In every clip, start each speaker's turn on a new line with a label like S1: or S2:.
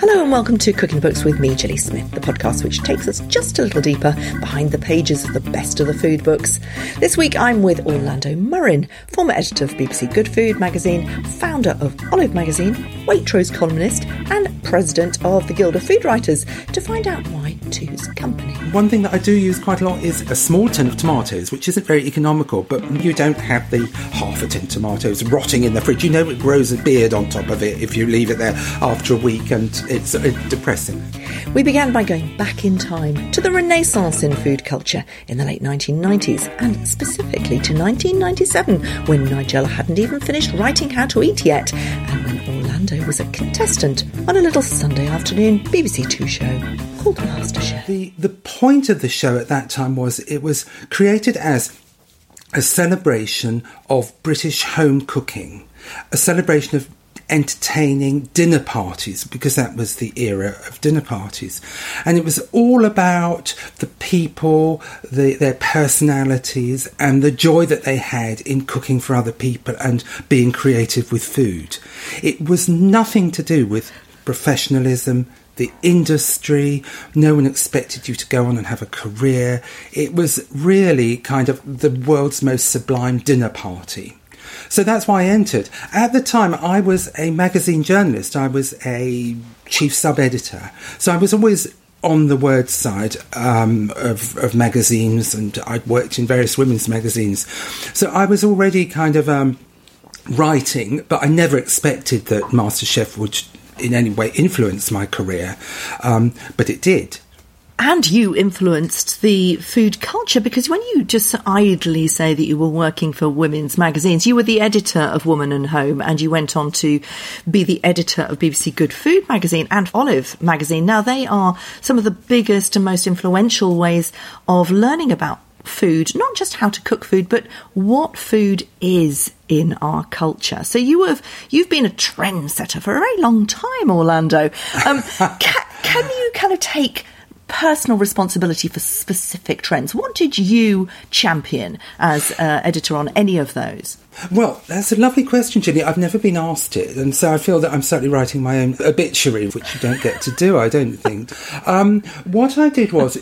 S1: Hello and welcome to Cooking Books with me, Gilly Smith, the podcast which takes us just a little deeper behind the pages of the best of the food books. This week I'm with Orlando Murrin, former editor of BBC Good Food magazine, founder of Olive magazine, Waitrose columnist, and president of the Guild of Food Writers, to find out why two's company.
S2: One thing that I do use quite a lot is a small tin of tomatoes, which isn't very economical, but you don't have the half a tin tomatoes rotting in the fridge. You know it grows a beard on top of it if you leave it there after a week, and it's depressing.
S1: We began by going back in time to the Renaissance in food culture in the late 1990s, and specifically to 1997, when Nigella hadn't even finished writing How to Eat yet, and when Orlando was a contestant on a little Sunday afternoon BBC Two show called MasterChef.
S2: The the point of the show at that time was it was created as a celebration of British home cooking, a celebration of entertaining dinner parties because that was the era of dinner parties and it was all about the people the, their personalities and the joy that they had in cooking for other people and being creative with food it was nothing to do with professionalism the industry. No one expected you to go on and have a career. It was really kind of the world's most sublime dinner party. So that's why I entered. At the time, I was a magazine journalist. I was a chief sub editor. So I was always on the word side um, of, of, magazines, and I'd worked in various women's magazines. So I was already kind of um, writing, but I never expected that MasterChef would in any way influence my career, um, but it did.
S1: And you influenced the food culture because when you just idly say that you were working for women's magazines, you were the editor of Woman and Home and you went on to be the editor of BBC Good Food magazine and Olive magazine. Now, they are some of the biggest and most influential ways of learning about food, not just how to cook food, but what food is in our culture. So you have you've been a trendsetter for a very long time, Orlando. Um, can, can you kind of take personal responsibility for specific trends. What did you champion as uh, editor on any of those?
S2: Well, that's a lovely question, Ginny. I've never been asked it, and so I feel that I'm certainly writing my own obituary, which you don't get to do, I don't think. Um, what I did was,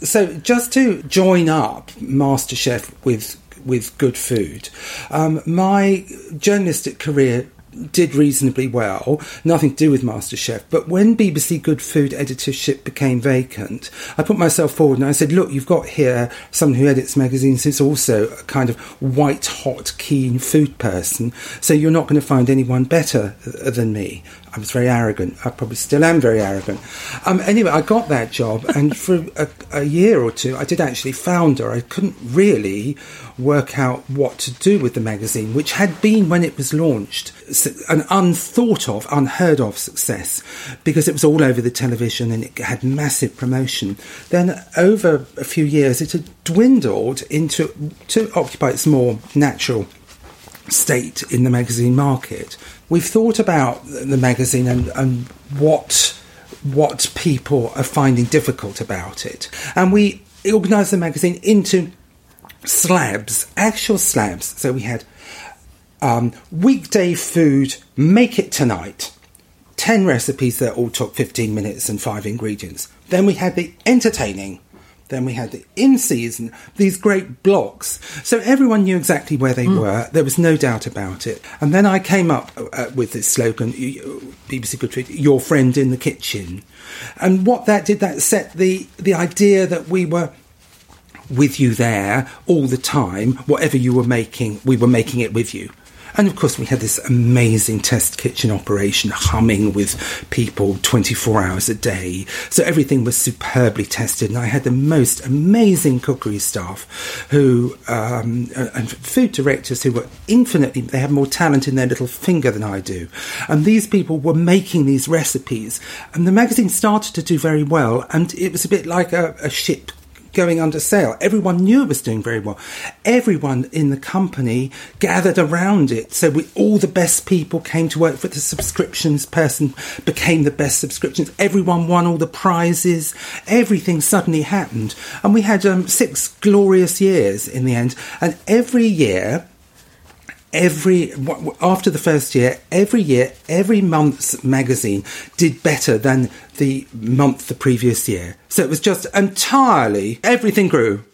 S2: so just to join up MasterChef with with good food, um, my journalistic career did reasonably well, nothing to do with MasterChef. But when BBC Good Food editorship became vacant, I put myself forward and I said, Look, you've got here someone who edits magazines who's also a kind of white hot, keen food person, so you're not going to find anyone better than me. I was very arrogant. I probably still am very arrogant. Um, anyway, I got that job, and for a, a, year or two, I did actually founder. I couldn't really work out what to do with the magazine, which had been, when it was launched, an unthought of, unheard of success because it was all over the television and it had massive promotion. Then, over a few years, it had dwindled into to occupy its more natural state in the magazine market. We've thought about the magazine and, and what what people are finding difficult about it, and we organised the magazine into slabs, actual slabs. So we had um, weekday food, make it tonight. 10 recipes that all took 15 minutes and five ingredients. Then we had the entertaining then we had the in season, these great blocks. So everyone knew exactly where they mm. were. There was no doubt about it. And then I came up uh, with this slogan, BBC Good Food, your friend in the kitchen. And what that did, that set the, the idea that we were with you there all the time. Whatever you were making, we were making it with you. And of course, we had this amazing test kitchen operation humming with people 24 hours a day. So everything was superbly tested. And I had the most amazing cookery staff who, um, and food directors who were infinitely, they had more talent in their little finger than I do. And these people were making these recipes. And the magazine started to do very well. And it was a bit like a, a ship going under sail. Everyone knew it was doing very well. Everyone in the company gathered around it. So we, all the best people came to work for the subscriptions person became the best subscriptions. Everyone won all the prizes. Everything suddenly happened. And we had um, six glorious years in the end. And every year, every after the first year, every year, every month's magazine did better than the month the previous year. So it was just entirely everything grew.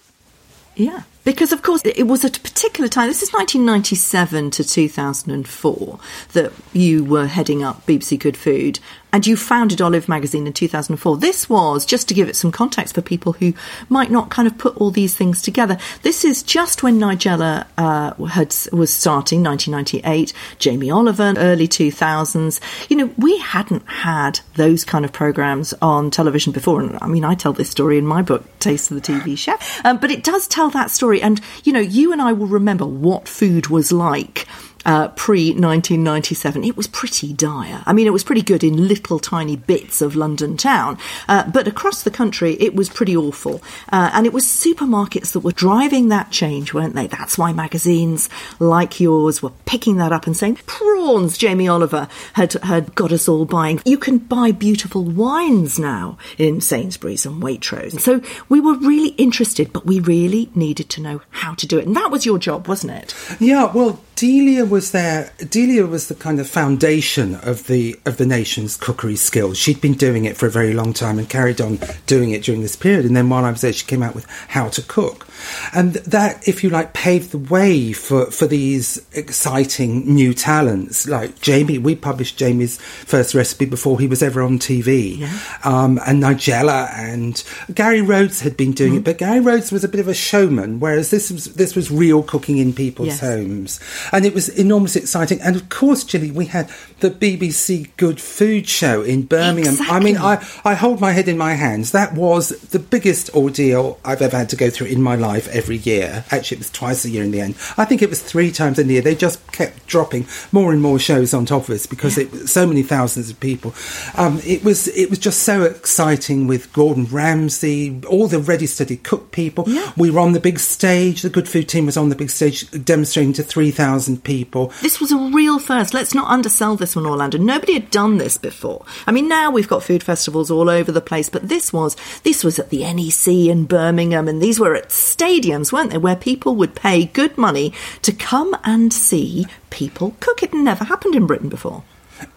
S1: Yeah. Because, of course, it was at a particular time, this is 1997 to 2004, that you were heading up BBC Good Food and you founded Olive magazine in 2004. This was, just to give it some context for people who might not kind of put all these things together, this is just when Nigella uh, had, was starting, 1998, Jamie Oliver, early 2000s. You know, we hadn't had those kind of programs on television before. And I mean, I tell this story in my book, Taste of the TV Chef. Um, but it does tell that story. And, you know, you and I will remember what food was like uh, pre 1997, it was pretty dire. I mean, it was pretty good in little tiny bits of London town, uh, but across the country, it was pretty awful. Uh, and it was supermarkets that were driving that change, weren't they? That's why magazines like yours were picking that up and saying, prawns, Jamie Oliver had, had got us all buying. You can buy beautiful wines now in Sainsbury's and Waitrose. So we were really interested, but we really needed to know how to do it. And that was your job, wasn't it?
S2: Yeah, well, Delia was there. Delia was the kind of foundation of the of the nation's cookery skills. She'd been doing it for a very long time and carried on doing it during this period. And then while I was there, she came out with How to Cook, and that, if you like, paved the way for for these exciting new talents like Jamie. We published Jamie's first recipe before he was ever on TV, yeah. um, and Nigella and Gary Rhodes had been doing mm-hmm. it, but Gary Rhodes was a bit of a showman, whereas this was this was real cooking in people's yes. homes and it was enormously exciting. And of course, Gilly, we had the BBC Good Food Show in Birmingham.
S1: Exactly.
S2: I mean, I, I hold my head in my hands. That was the biggest ordeal I've ever had to go through in my life every year. Actually, it was twice a year in the end. I think it was three times a year. They just kept dropping more and more shows on top of us because yeah. it so many thousands of people. Um, it was it was just so exciting with Gordon Ramsay, all the ready steady cook people.
S1: Yeah.
S2: We were on the big stage. The Good Food team was on the big stage demonstrating to three thousand people.
S1: This was a real first. Let's not undersell this one, Orlando. Nobody had done this before. I mean, now we've got food festivals all over the place, but this was this was at the NEC in Birmingham, and these were at stadiums, weren't they, where people would pay good money to come and see people cook. It never happened in Britain before.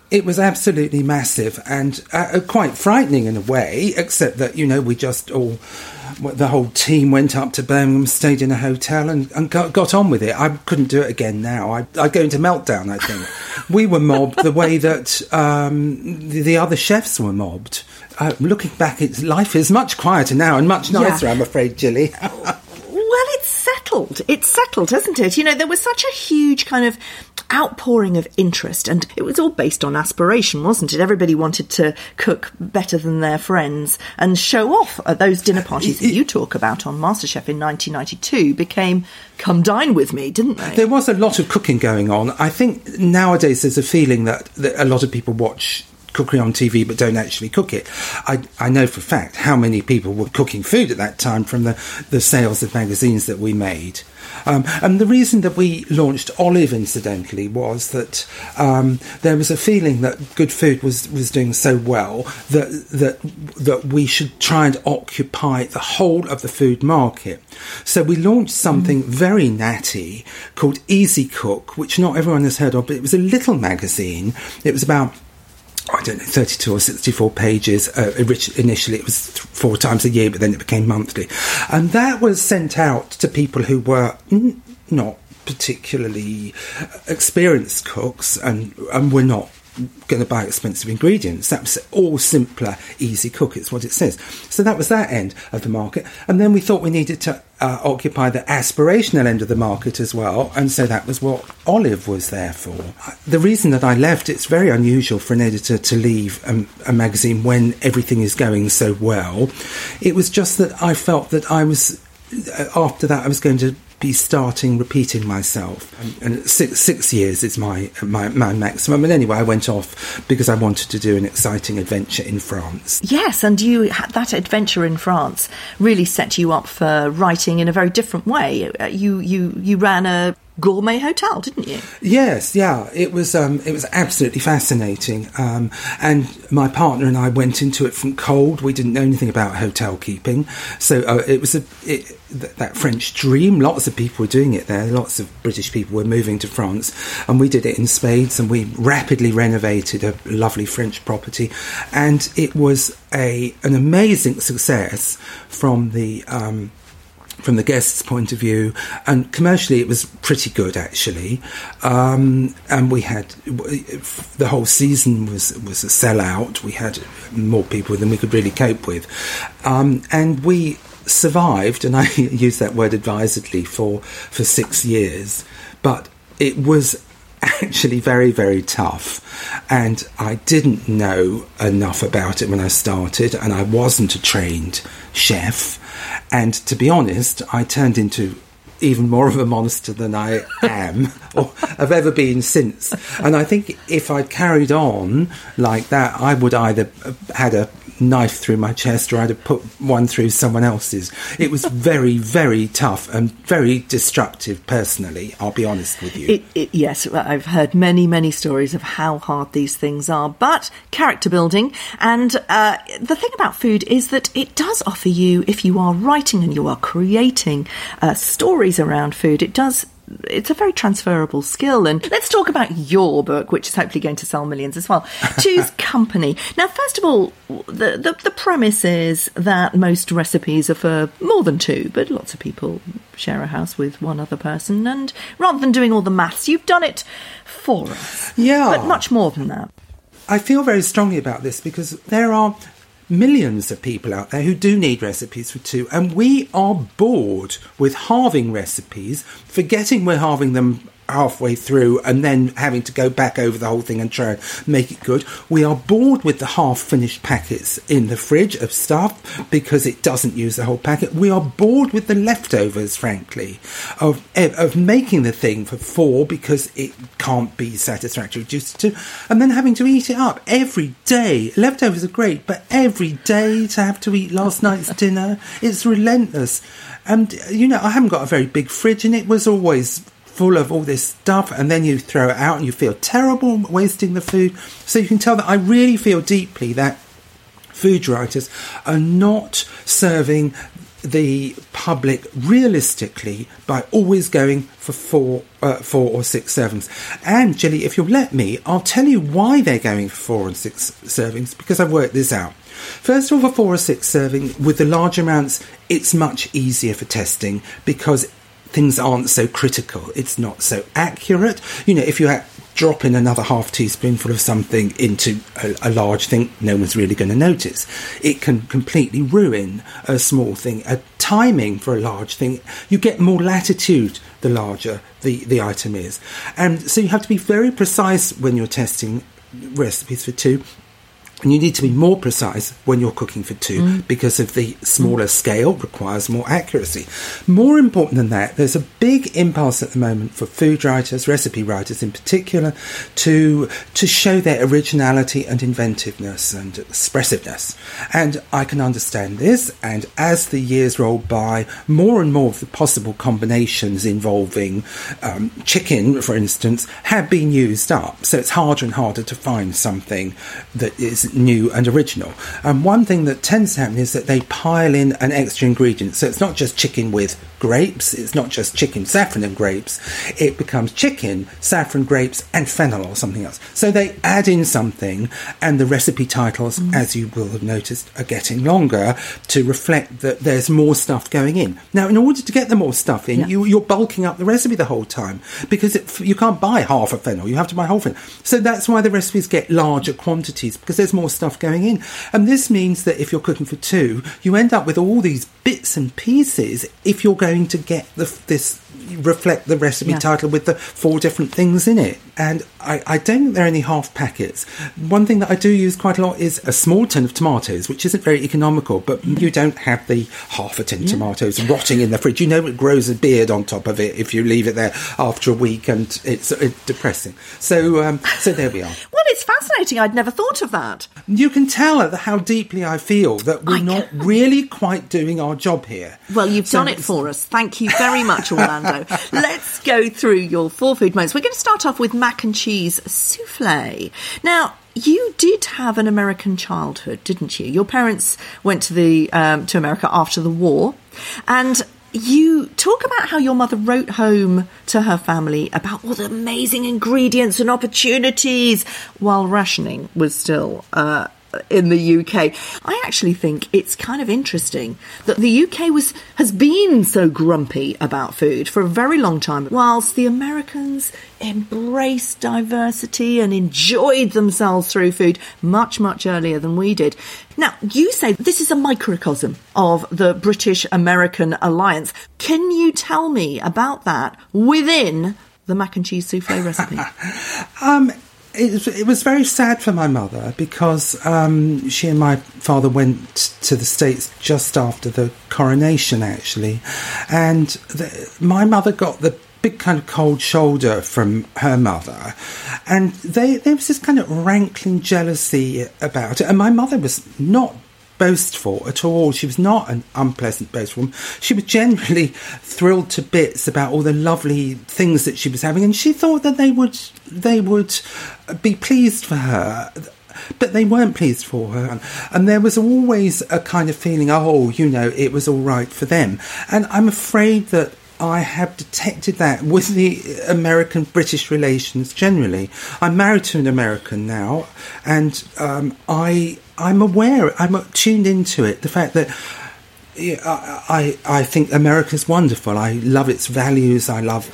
S2: It was absolutely massive and uh, quite frightening in a way, except that, you know, we just all the whole team went up to Birmingham, stayed in a hotel, and, and got, got, on with it. I couldn't do it again now. I, would go into meltdown, I think. we were mobbed the way that um, the, the, other chefs were mobbed. Uh, looking back, it's, life is much quieter now and much nicer, yeah. I'm afraid, Gilly.
S1: settled. It's settled, isn't it? You know, there was such a huge kind of outpouring of interest, and it was all based on aspiration, wasn't it? Everybody wanted to cook better than their friends and show off at those dinner parties that you talk about on MasterChef in 1992 became come dine with me, didn't they?
S2: There was a lot of cooking going on. I think nowadays there's a feeling that, that a lot of people watch cookery on TV but don't actually cook it. I, I know for a fact how many people were cooking food at that time from the, the sales of magazines that we made. Um, and the reason that we launched Olive, incidentally, was that um, there was a feeling that good food was, was doing so well that that that we should try and occupy the whole of the food market. So we launched something mm. very natty called Easy Cook, which not everyone has heard of, but it was a little magazine. It was about I don't know, 32 or 64 pages. Uh, initially, it was th- four times a year, but then it became monthly. And that was sent out to people who were n- not particularly experienced cooks and, and were not going to buy expensive ingredients. That was all simpler, easy cook. It's what it says. So that was that end of the market. And then we thought we needed to uh, occupy the aspirational end of the market as well. And so that was what Olive was there for. The reason that I left, it's very unusual for an editor to leave a, a magazine when everything is going so well. It was just that I felt that I was, uh, after that, I was going to be starting repeating myself. And, and six, six years is my, my, my maximum. And anyway, I went off because I wanted to do an exciting adventure in France.
S1: Yes, and you that adventure in France really set you up for writing in a very different way. Uh, you you you ran a gourmet hotel, didn't you?
S2: Yes, yeah. It was um, it was absolutely fascinating. Um, and my partner and I went into it from cold. We didn't know anything about hotel keeping, so uh, it was a it, th- that French dream. Lots of people were doing it there. Lots of British people were moving to France, and we did it in spades. And we rapidly renovated a lovely French property, and it was a an amazing success from the. Um, from the guest's point of view, and commercially it was pretty good actually. Um, and we had the whole season was was a sellout. We had more people than we could really cope with, um, and we survived. And I use that word advisedly for for six years, but it was actually very, very tough. And I didn't know enough about it when I started, and I wasn't a trained chef. And to be honest, I turned into even more of a monster than I am or have ever been since. And I think if I'd carried on like that, I would either had a knife through my chest or I'd have put one through someone else's. It was very, very tough and very destructive personally, I'll be honest with you.
S1: It, it, yes, I've heard many, many stories of how hard these things are, but character building. And uh, the thing about food is that it does offer you, if you are writing and you are creating uh, stories around food, it does it's a very transferable skill. And let's talk about your book, which is hopefully going to sell millions as well. Two's company. Now, first of all, the, the, the premise is that most recipes are for more than two, but lots of people share a house with one other person. And rather than doing all the maths, you've done it for us.
S2: Yeah.
S1: But much more than that.
S2: I feel very strongly about this because there are millions of people out there who do need recipes for two, and we are bored with halving recipes, forgetting we're halving them halfway through and then having to go back over the whole thing and try and make it good. We are bored with the half finished packets in the fridge of stuff because it doesn't use the whole packet. We are bored with the leftovers, frankly, of of making the thing for four because it can't be satisfactory just to and then having to eat it up every day. Leftovers are great, but every day to have to eat last night's dinner, it's relentless. And you know, I haven't got a very big fridge and it was always full of all this stuff and then you throw it out and you feel terrible wasting the food. So you can tell that I really feel deeply that food writers are not serving the public realistically by always going for four, uh, four or six servings. And Gilly, if you'll let me, I'll tell you why they're going for four and six servings because I've worked this out. First of all, for four or six serving with the large amounts, it's much easier for testing because things aren't so critical. It's not so accurate. You know, if you drop in another half teaspoonful of something into a, a large thing, no one's really going to notice. It can completely ruin a small thing. A timing for a large thing, you get more latitude the larger the, the item is. And so you have to be very precise when you're testing recipes for two and you need to be more precise when you're cooking for two mm. because of the smaller mm. scale requires more accuracy. More important than that, there's a big impulse at the moment for food writers, recipe writers in particular, to to show their originality and inventiveness and expressiveness. And I can understand this. And as the years roll by, more and more of the possible combinations involving um, chicken, for instance, have been used up. So it's harder and harder to find something that is new and original. And one thing that tends to happen is that they pile in an extra ingredient. So it's not just chicken with grapes, it's not just chicken, saffron, and grapes. It becomes chicken, saffron, grapes, and fennel or something else. So they add in something, and the recipe titles, mm. as you will have noticed, are getting longer to reflect that there's more stuff going in. Now, in order to get the more stuff in, yeah. you, are bulking up the recipe the whole time because it, you can't buy half a fennel, you have to buy whole fennel. So that's why the recipes get larger quantities because there's more stuff going in. And this means that if you're cooking for two, you end up with all these bits and pieces if you're going to get the, this reflect the recipe yeah. title with the four different things in it. And I, I, don't think there are any half packets. One thing that I do use quite a lot is a small tin of tomatoes, which isn't very economical, but you don't have the half a tin yeah. tomatoes rotting in the fridge. You know it grows a beard on top of it if you leave it there after a week, and it's, it's depressing. So, um, so there we are.
S1: Well, it's fascinating. I'd never thought of that.
S2: You can tell how deeply I feel that we're not really quite doing our job here.
S1: Well, you've so done it for us. Thank you very much, Orlando. Orlando. Let's go through your four food moments. We're going to start off with mac and cheese souffle. Now, you did have an American childhood, didn't you? Your parents went to the um, to America after the war, and you talk about how your mother wrote home to her family about all the amazing ingredients and opportunities while rationing was still uh, in the UK. I actually think it's kind of interesting that the UK was has been so grumpy about food for a very long time, whilst the Americans embraced diversity and enjoyed themselves through food much, much earlier than we did. Now, you say this is a microcosm of the British American alliance. Can you tell me about that within the mac and cheese souffle recipe?
S2: um, it, it, was very sad for my mother because um, she and my father went to the States just after the coronation, actually. And the, my mother got the big kind of cold shoulder from her mother. And they, there was this kind of rankling jealousy about it. And my mother was not boastful at all. She was not an unpleasant boastful She was generally thrilled to bits about all the lovely things that she was having, and she thought that they would they would be pleased for her. But they weren't pleased for her. And there was always a kind of feeling, oh, you know, it was all right for them. And I'm afraid that I have detected that with the American British relations generally. I'm married to an American now, and um, I I'm aware, I'm tuned into it. The fact that I, I think America's wonderful. I love its values. I love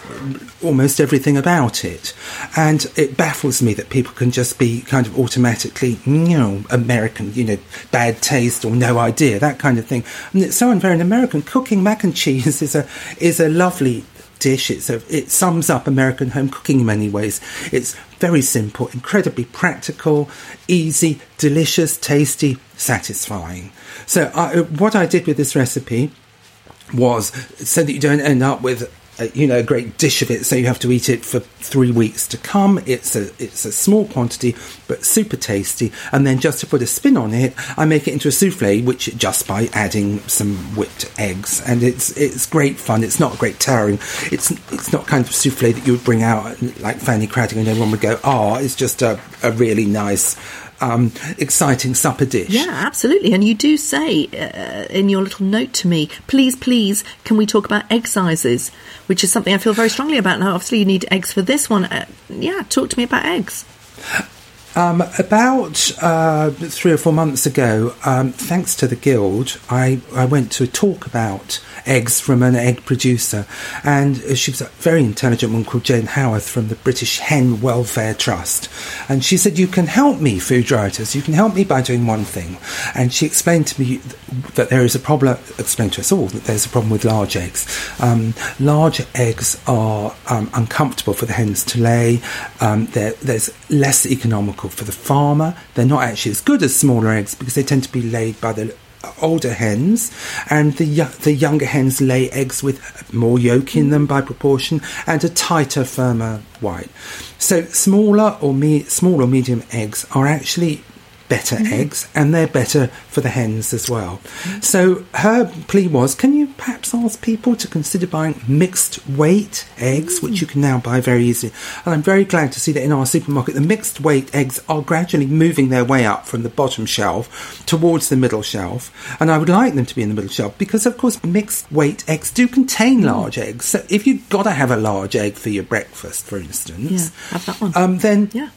S2: almost everything about it. And it baffles me that people can just be kind of automatically, you know, American, you know, bad taste or no idea, that kind of thing. And it's so unfair in American. Cooking mac and cheese is a, is a lovely dish. It's a, it sums up American home cooking in many ways. It's very simple, incredibly practical, easy, delicious, tasty, satisfying. So, I, what I did with this recipe was so that you don't end up with a, you know a great dish of it so you have to eat it for three weeks to come. It's a it's a small quantity but super tasty. And then just to put a spin on it i make it into a souffle which just by adding some whipped eggs. And it's it's great fun. It's not great towering. It's it's not kind of souffle that you would bring out like Fanny Cradock and everyone would go oh it's just a, a really nice um, exciting supper dish.
S1: Yeah, absolutely. And you do say uh, in your little note to me, please, please, can we talk about egg sizes? Which is something I feel very strongly about. Now, obviously, you need eggs for this one. Uh, yeah, talk to me about eggs.
S2: Um, about uh, three or four months ago, um, thanks to the Guild, I, I went to a talk about eggs from an egg producer, and she was a very intelligent woman called Jane Howorth from the British Hen Welfare Trust. And she said, You can help me, food writers, you can help me by doing one thing. And she explained to me that there is a problem, explained to us all that there's a problem with large eggs. Um, large eggs are um, uncomfortable for the hens to lay, um, there's less economical for the farmer. They're not actually as good as smaller eggs because they tend to be laid by the older hens, and the the younger hens lay eggs with more yolk in them by proportion and a tighter, firmer white. So smaller or me- small or medium eggs are actually better mm-hmm. eggs and they're better for the hens as well. Mm-hmm. So her plea was can you perhaps ask people to consider buying mixed weight eggs, mm-hmm. which you can now buy very easily? And I'm very glad to see that in our supermarket the mixed weight eggs are gradually moving their way up from the bottom shelf towards the middle shelf. And I would like them to be in the middle shelf because, of course, mixed weight eggs do contain mm. large eggs. So if you've got to have a large egg for your breakfast, for instance,
S1: yeah, have that one. Um,
S2: then
S1: yeah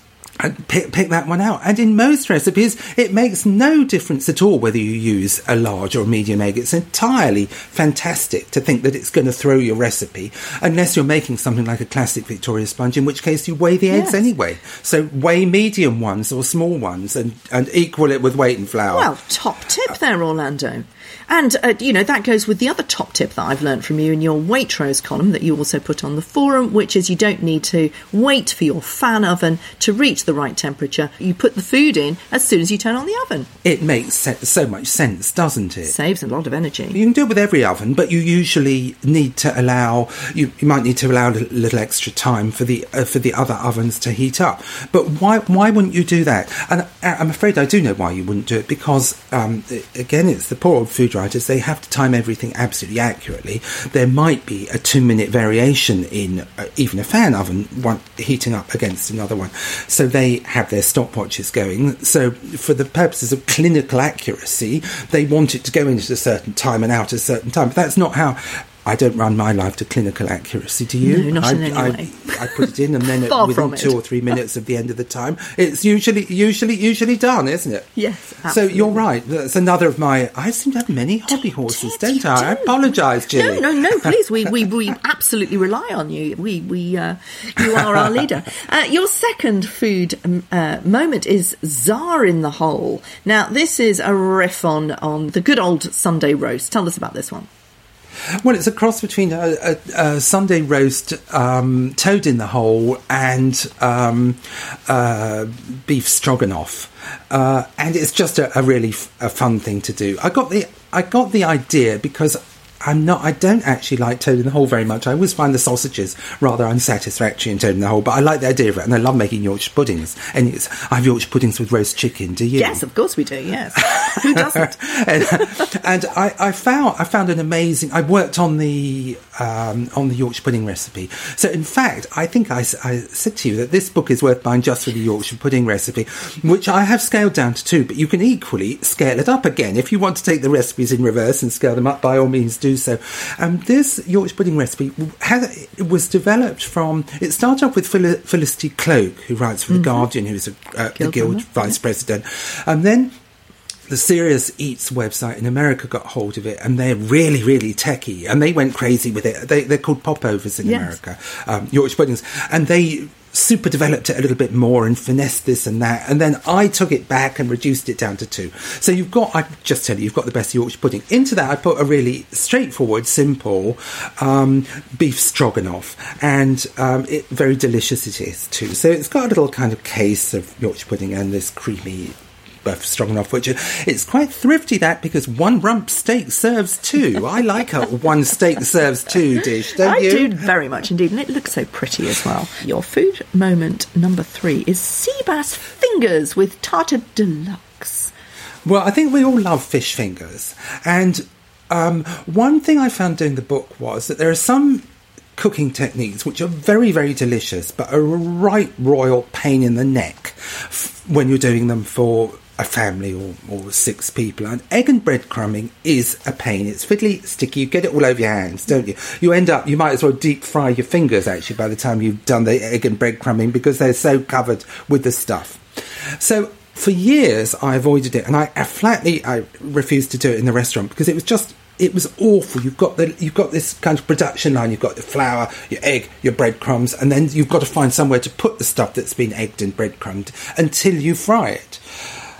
S2: Pick, pick, that one out. And in most recipes, it makes no difference at all whether you use a large or a medium egg. It's entirely fantastic to think that it's going to throw your recipe, unless you're making something like a classic Victoria sponge, in which case you weigh the eggs yes. anyway. So weigh medium ones or small ones and, and equal it with weight and flour.
S1: Well, top tip there, Orlando. And, uh, you know, that goes with the other top tip that I've learned from you in your Waitrose column that you also put on the forum, which is you don't need to wait for your fan oven to reach the right temperature. You put the food in as soon as you turn on the oven.
S2: It makes so much sense, doesn't it?
S1: Saves a lot of energy.
S2: You can do it with every oven, but you usually need to allow you, you might need to allow a little extra time for the uh, for the other ovens to heat up. But why why wouldn't you do that? And I'm afraid I do know why you wouldn't do it because um, again, it's the poor old food writers. They have to time everything absolutely accurately. There might be a two minute variation in uh, even a fan oven one heating up against another one, so they have their stopwatches going. So for the purposes of clinical accuracy, they want it to go into a certain time and out at a certain time. But that's not how I don't run my life to clinical accuracy. Do you?
S1: No, not
S2: I,
S1: in any
S2: I,
S1: way.
S2: I put it in, and then within two or three minutes of the end of the time, it's usually, usually, usually done, isn't it?
S1: Yes,
S2: So you're right. That's another of my. I seem to have many hobby horses, don't I? I apologise, Gilly.
S1: No, no, no, please. We, we, we absolutely rely on you. We, we, uh, you are our leader. Uh, your second food um, uh, moment is Czar in the Hole. Now, this is a riff on, on the good old Sunday roast. Tell us about this one.
S2: Well, it's a cross between a, a, a Sunday roast, um, toad in the hole, and um, uh, beef stroganoff, uh, and it's just a, a really f- a fun thing to do. I got the I got the idea because. I'm not. I don't actually like Toad in the Hole very much. I always find the sausages rather unsatisfactory in Toad in the Hole, but I like the idea of it, and I love making Yorkshire puddings. And it's, I have Yorkshire puddings with roast chicken. Do you?
S1: Yes, of course we do. Yes. Who doesn't?
S2: and, and I, I found I found an amazing. I worked on the um, on the Yorkshire pudding recipe. So in fact, I think I said to you that this book is worth buying just for the Yorkshire pudding recipe, which I have scaled down to two. But you can equally scale it up again if you want to take the recipes in reverse and scale them up. By all means, do so. Um, this Yorkshire pudding recipe has, it was developed from. It started off with Phil, Felicity Cloake, who writes for the Guardian, who's a, uh, the
S1: Guild
S2: vice president, and then the Serious Eats website in America got hold of it, and they're really, really techie, and they went crazy with it. They, they're called popovers in
S1: Yes.
S2: America, um, Yorkshire puddings, and they super developed it a little bit more and finessed this and that. And then I took it back and reduced it down to two. So you've got, I just tell you, you've got the best Yorkshire pudding. Into that, I put a really straightforward, simple um, beef stroganoff, and um, it very delicious it is too. So it's got a little kind of case of Yorkshire pudding and this creamy beef stroganoff, which it's quite thrifty that because one rump steak serves two. I like a one steak serves two dish, don't
S1: I
S2: you?
S1: I do very much indeed, and it looks so pretty as well. Your food moment number three is sea bass fingers with tartar deluxe.
S2: Well, I think we all love fish fingers. And um, one thing I found doing the book was that there are some cooking techniques which are very, very delicious, but are a right royal pain in the neck f- when you're doing them for a family or, or six people. And egg and breadcrumbing is a pain. It's fiddly, sticky. You get it all over your hands, don't you? You end up, you might as well deep fry your fingers actually by the time you've done the egg and breadcrumbing because they're so covered with the stuff. So for years I avoided it, and I, I flatly I refused to do it in the restaurant because it was just it was awful. You've got the you've got this kind of production line. You've got the flour, your egg, your breadcrumbs, and then you've got to find somewhere to put the stuff that's been egged and breadcrumbed until you fry it.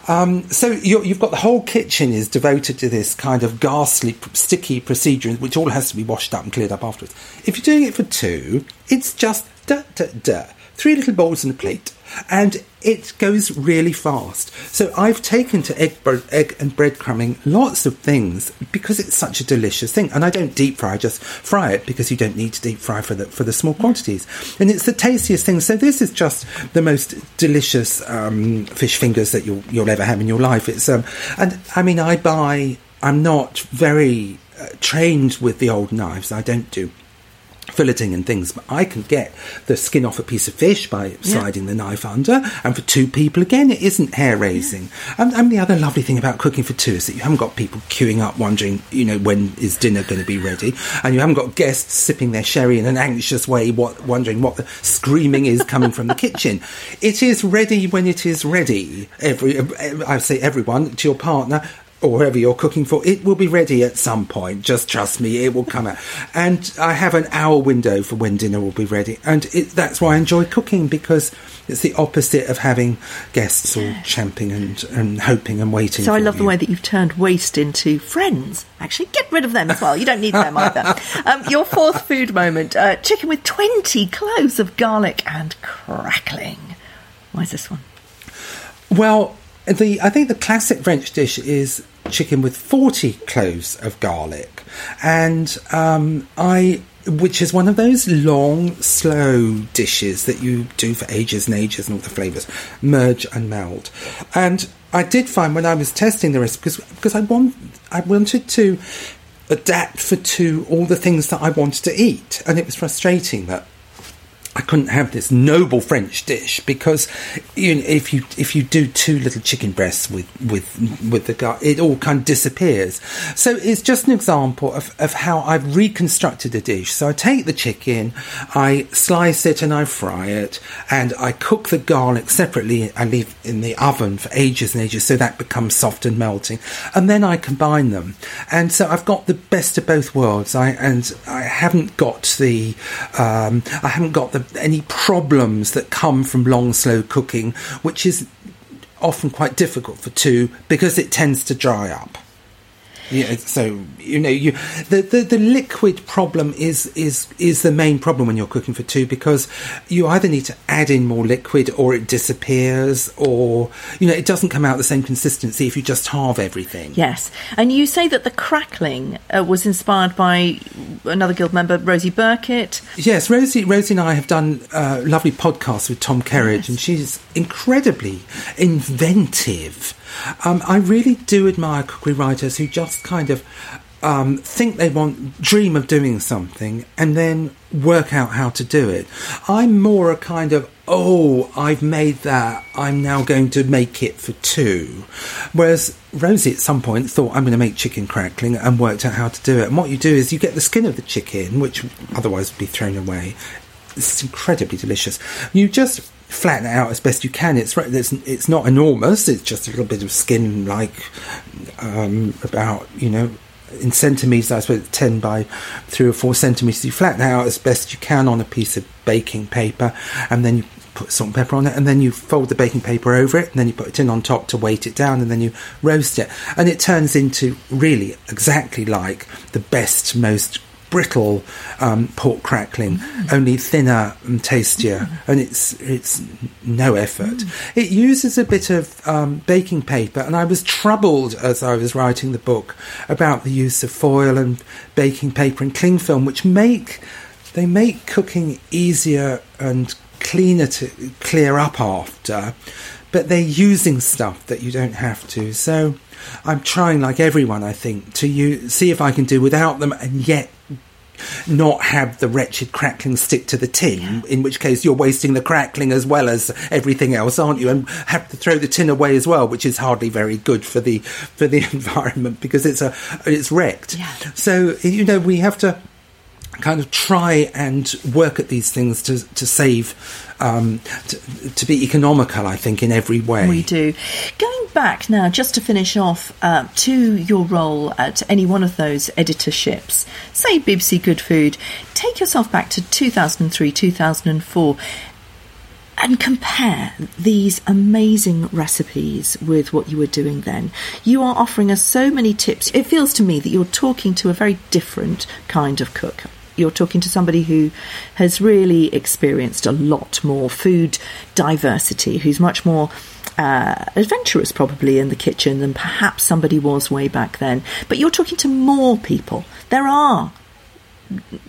S2: Um, so you you've got the whole kitchen is devoted to this kind of ghastly, sticky procedure, which all has to be washed up and cleared up afterwards. If you're doing it for two, it's just da da da, three little bowls and a plate, and it goes really fast. So I've taken to egg, bre- egg and breadcrumbing lots of things because it's such a delicious thing, and I don't deep fry; I just fry it because you don't need to deep fry for the for the small quantities, and it's the tastiest thing. So this is just the most delicious um, fish fingers that you'll you'll ever have in your life. It's um, and I mean I buy. I'm not very uh, trained with the old knives. I don't do filleting and things, but I can get the skin off a piece of fish by sliding the knife under. And for two people, again, it isn't hair raising. And, and the other lovely thing about cooking for two is that you haven't got people queuing up wondering, you know, when is dinner going to be ready, and you haven't got guests sipping their sherry in an anxious way, what, wondering what the screaming is coming from the kitchen. It is ready when it is ready. Every, I say everyone to your partner or whoever you're cooking for, it will be ready at some point. Just trust me, it will come out. And I have an hour window for when dinner will be ready, and it, that's why I enjoy cooking because it's the opposite of having guests all champing and, and hoping and waiting.
S1: So I love the way that you've turned waste into friends. Actually, get rid of them as well. You don't need them either. Um, your fourth food moment: uh, chicken with twenty cloves of garlic and crackling. Why is this one?
S2: Well, the I think the classic French dish is chicken with 40 cloves of garlic. And um, I which is one of those long, slow dishes that you do for ages and ages, and all the flavours merge and meld. And I did find when I was testing the recipe because because I want I wanted to adapt for two all the things that I wanted to eat, and it was frustrating that I couldn't have this noble French dish because you know, if you if you do two little chicken breasts with with with the gut, it all kind of disappears. So it's just an example of, of how I've reconstructed a dish. So I take the chicken, I slice it and I fry it, and I cook the garlic separately. I leave in the oven for ages and ages so that becomes soft and melting, and then I combine them. And so I've got the best of both worlds. I and I haven't got the um, I haven't got the any problems that come from long, slow cooking, which is often quite difficult for two because it tends to dry up. Yeah, so you know, you the, the, the liquid problem is is is the main problem when you're cooking for two because you either need to add in more liquid or it disappears or you know it doesn't come out the same consistency if you just halve everything.
S1: Yes, and you say that the crackling uh, was inspired by another guild member, Rosie Birkett.
S2: Yes, Rosie Rosie and I have done uh, lovely podcasts with Tom Kerridge, yes. and she's incredibly inventive um, I really do admire cookery writers who just kind of um, think they want, dream of doing something, and then work out how to do it. I'm more a kind of, oh, I've made that, I'm now going to make it for two. Whereas Rosie at some point thought, I'm going to make chicken crackling and worked out how to do it. And what you do is you get the skin of the chicken, which otherwise would be thrown away. It's incredibly delicious. You just flatten it out as best you can. It's it's, it's not enormous. It's just a little bit of skin, like um, about you know in centimeters. I suppose ten by three or four centimeters. You flatten it out as best you can on a piece of baking paper, and then you put salt and pepper on it, and then you fold the baking paper over it, and then you put it in on top to weight it down, and then you roast it, and it turns into really exactly like the best, most brittle um, pork crackling, mm. only thinner and tastier, mm. and it's it's no effort. Mm. It uses a bit of um, baking paper, and I was troubled as I was writing the book about the use of foil and baking paper and cling film, which make they make cooking easier and cleaner to clear up after, but they're using stuff that you don't have to. So I'm trying, like everyone, I think, to use, see if I can do without them and yet not have the wretched crackling stick to the tin, yeah. in which case you're wasting the crackling as well as everything else, aren't you? And have to throw the tin away as well, which is hardly very good for the for the environment because it's a it's wrecked. Yeah. So you know we have to kind of try and work at these things to to save um, to, to, be economical, I think, in every way.
S1: We do. Going back now, just to finish off, uh, to your role at any one of those editorships, say BBC Good Food, take yourself back to 2003, 2004 and compare these amazing recipes with what you were doing then. You are offering us so many tips. It feels to me that you're talking to a very different kind of cook you're talking to somebody who has really experienced a lot more food diversity, who's much more uh, adventurous probably in the kitchen than perhaps somebody was way back then. But you're talking to more people. There are,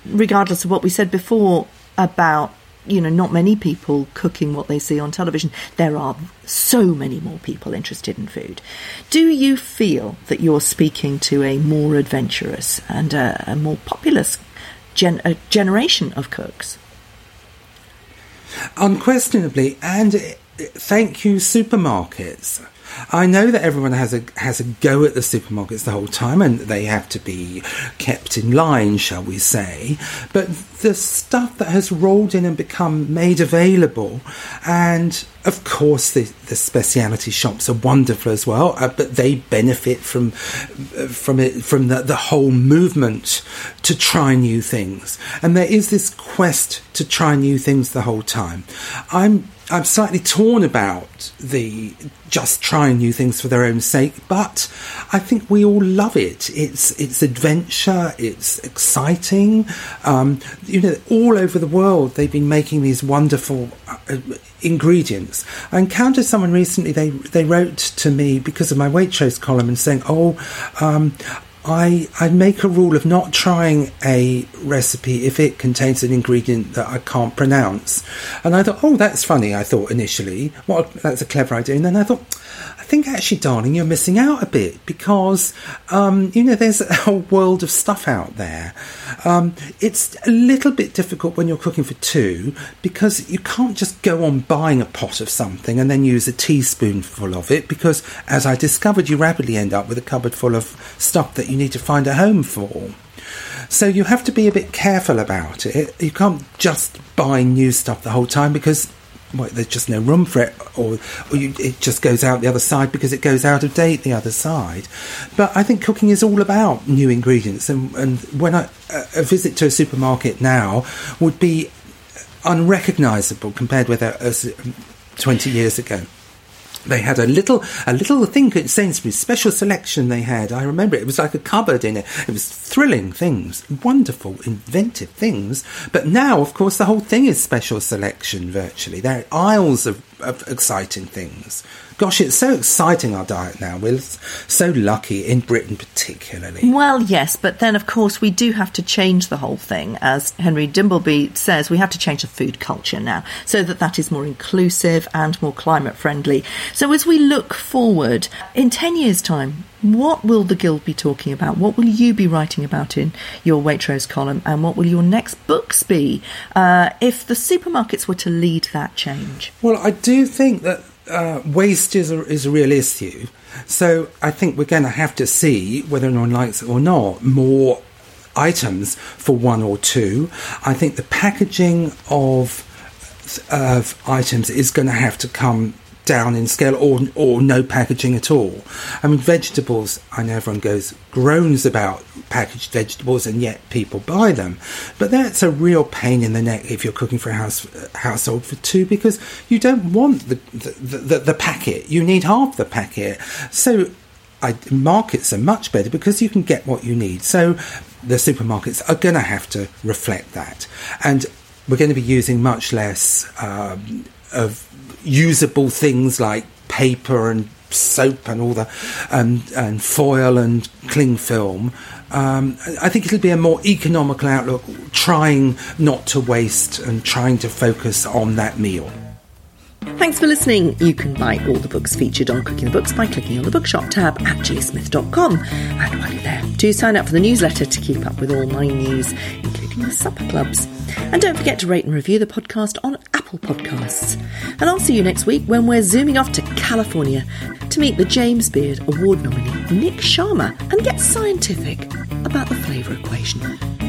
S1: regardless of what we said before about you know not many people cooking what they see on television there are so many more people interested in food do you feel that you're speaking to a more adventurous and a, a more populous gen- a generation of cooks.
S2: Unquestionably, and eh, thank you, supermarkets. I know that everyone has a has a go at the supermarkets the whole time, and they have to be kept in line, shall we say? But the stuff that has rolled in and become made available, and of course the, the speciality shops are wonderful as well, uh, but they benefit from uh, from it from the, the whole movement to try new things, and there is this quest to try new things the whole time. I'm I'm slightly torn about the just trying new things for their own sake, but I think we all love it. It's it's adventure, it's exciting. Um, you know, all over the world they've been making these wonderful uh, ingredients. I encountered someone recently. They they wrote to me because of my Waitrose column and saying, "Oh, um, I, I make a rule of not trying a recipe if it contains an ingredient that I can't pronounce. And I thought, oh, that's funny, I thought initially. Well, that's a clever idea. And then I thought, think actually, darling, you're missing out a bit because, um, you know, there's a whole world of stuff out there. Um, it's a little bit difficult when you're cooking for two because you can't just go on buying a pot of something and then use a teaspoonful of it because, as I discovered, you rapidly end up with a cupboard full of stuff that you need to find a home for. So you have to be a bit careful about it. You can't just buy new stuff the whole time because well, there's just no room for it, or, or you, it just goes out the other side because it goes out of date the other side. But I think cooking is all about new ingredients, and, and when I, a visit to a supermarket now would be unrecognisable compared with a, a, 20 years ago they had a little a little thing at Sainsbury's special selection they had. I remember it. it was like a cupboard in it. It was thrilling things, wonderful, inventive things. But now, of course, the whole thing is special selection virtually. There are aisles of, of exciting things. Gosh, it's so exciting our diet now. We're so lucky in Britain, particularly.
S1: Well, yes, but then of course we do have to change the whole thing. As Henry Dimbleby says, we have to change the food culture now so that that is more inclusive and more climate friendly. So as we look forward, in 10 years' time, what will the Guild be talking about? What will you be writing about in your Waitrose column? And what will your next books be uh, if the supermarkets were to lead that change?
S2: Well, I do think that uh, waste is a, is a real issue. So I think we're going to have to see whether anyone likes it or not more items for one or two. I think the packaging of of items is going to have to come down in scale or or no packaging at all. I mean, vegetables. I know everyone goes groans about packaged vegetables, and yet people buy them. But that's a real pain in the neck if you're cooking for a house household for two because you don't want the the, the, the packet. You need half the packet. So. I, markets are much better because you can get what you need. So the supermarkets are going to have to reflect that, and we're going to be using much less um, of usable things like paper and soap and all the and, and foil and cling film. Um, I think it'll be a more economical outlook, trying not to waste and trying to focus on that meal.
S1: Thanks for listening. You can buy all the books featured on Cooking the Books by clicking on the bookshop tab at gillysmith.com. And while you're there, do sign up for the newsletter to keep up with all my news, including the supper clubs. And don't forget to rate and review the podcast on Apple Podcasts. And I'll see you next week when we're zooming off to California to meet the James Beard Award nominee Nik Sharma and get scientific about the flavour equation.